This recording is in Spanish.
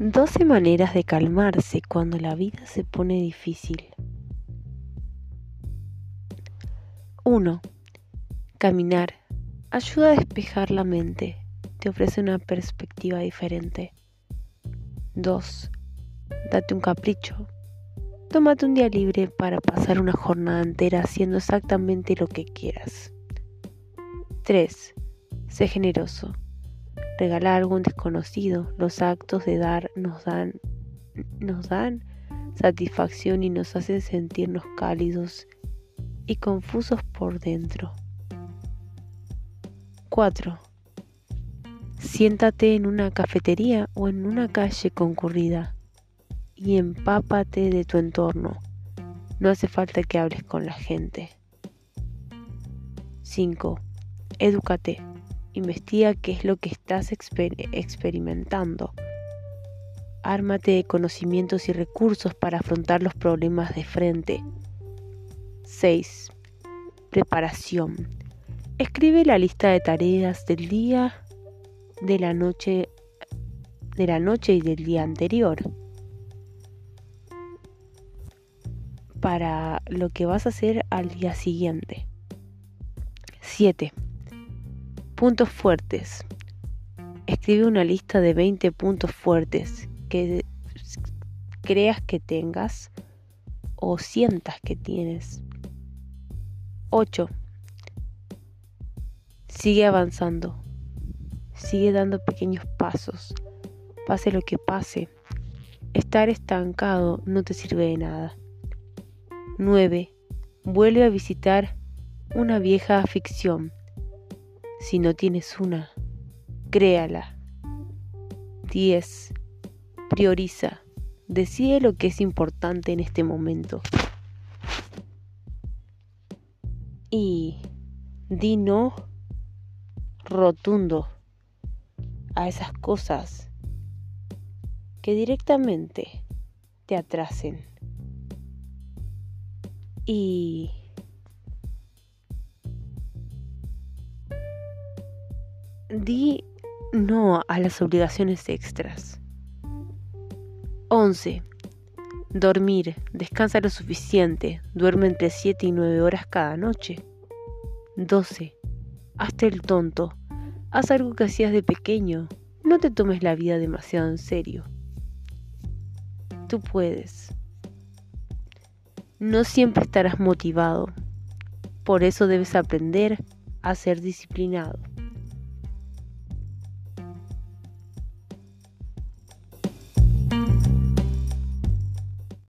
12 maneras de calmarse cuando la vida se pone difícil. 1. Caminar. Ayuda a despejar la mente. Te ofrece una perspectiva diferente. 2. Date un capricho. Tómate un día libre para pasar una jornada entera haciendo exactamente lo que quieras. 3. Sé generoso regalar algo un desconocido. Los actos de dar nos dan, nos dan satisfacción y nos hacen sentirnos cálidos y confusos por dentro. 4. Siéntate en una cafetería o en una calle concurrida y empápate de tu entorno. No hace falta que hables con la gente. 5. Edúcate. Investiga qué es lo que estás experimentando. Ármate de conocimientos y recursos para afrontar los problemas de frente. 6. Preparación. Escribe la lista de tareas del día, de la noche, de la noche y del día anterior. Para lo que vas a hacer al día siguiente. 7. Puntos fuertes. Escribe una lista de 20 puntos fuertes que creas que tengas o sientas que tienes. 8. Sigue avanzando. Sigue dando pequeños pasos. Pase lo que pase. Estar estancado no te sirve de nada. 9. Vuelve a visitar una vieja ficción si no tienes una, créala. 10. Prioriza. Decide lo que es importante en este momento. Y di no rotundo a esas cosas que directamente te atrasen. Y Di no a las obligaciones extras. 11. Dormir. Descansa lo suficiente. Duerme entre 7 y 9 horas cada noche. 12. Hazte el tonto. Haz algo que hacías de pequeño. No te tomes la vida demasiado en serio. Tú puedes. No siempre estarás motivado. Por eso debes aprender a ser disciplinado.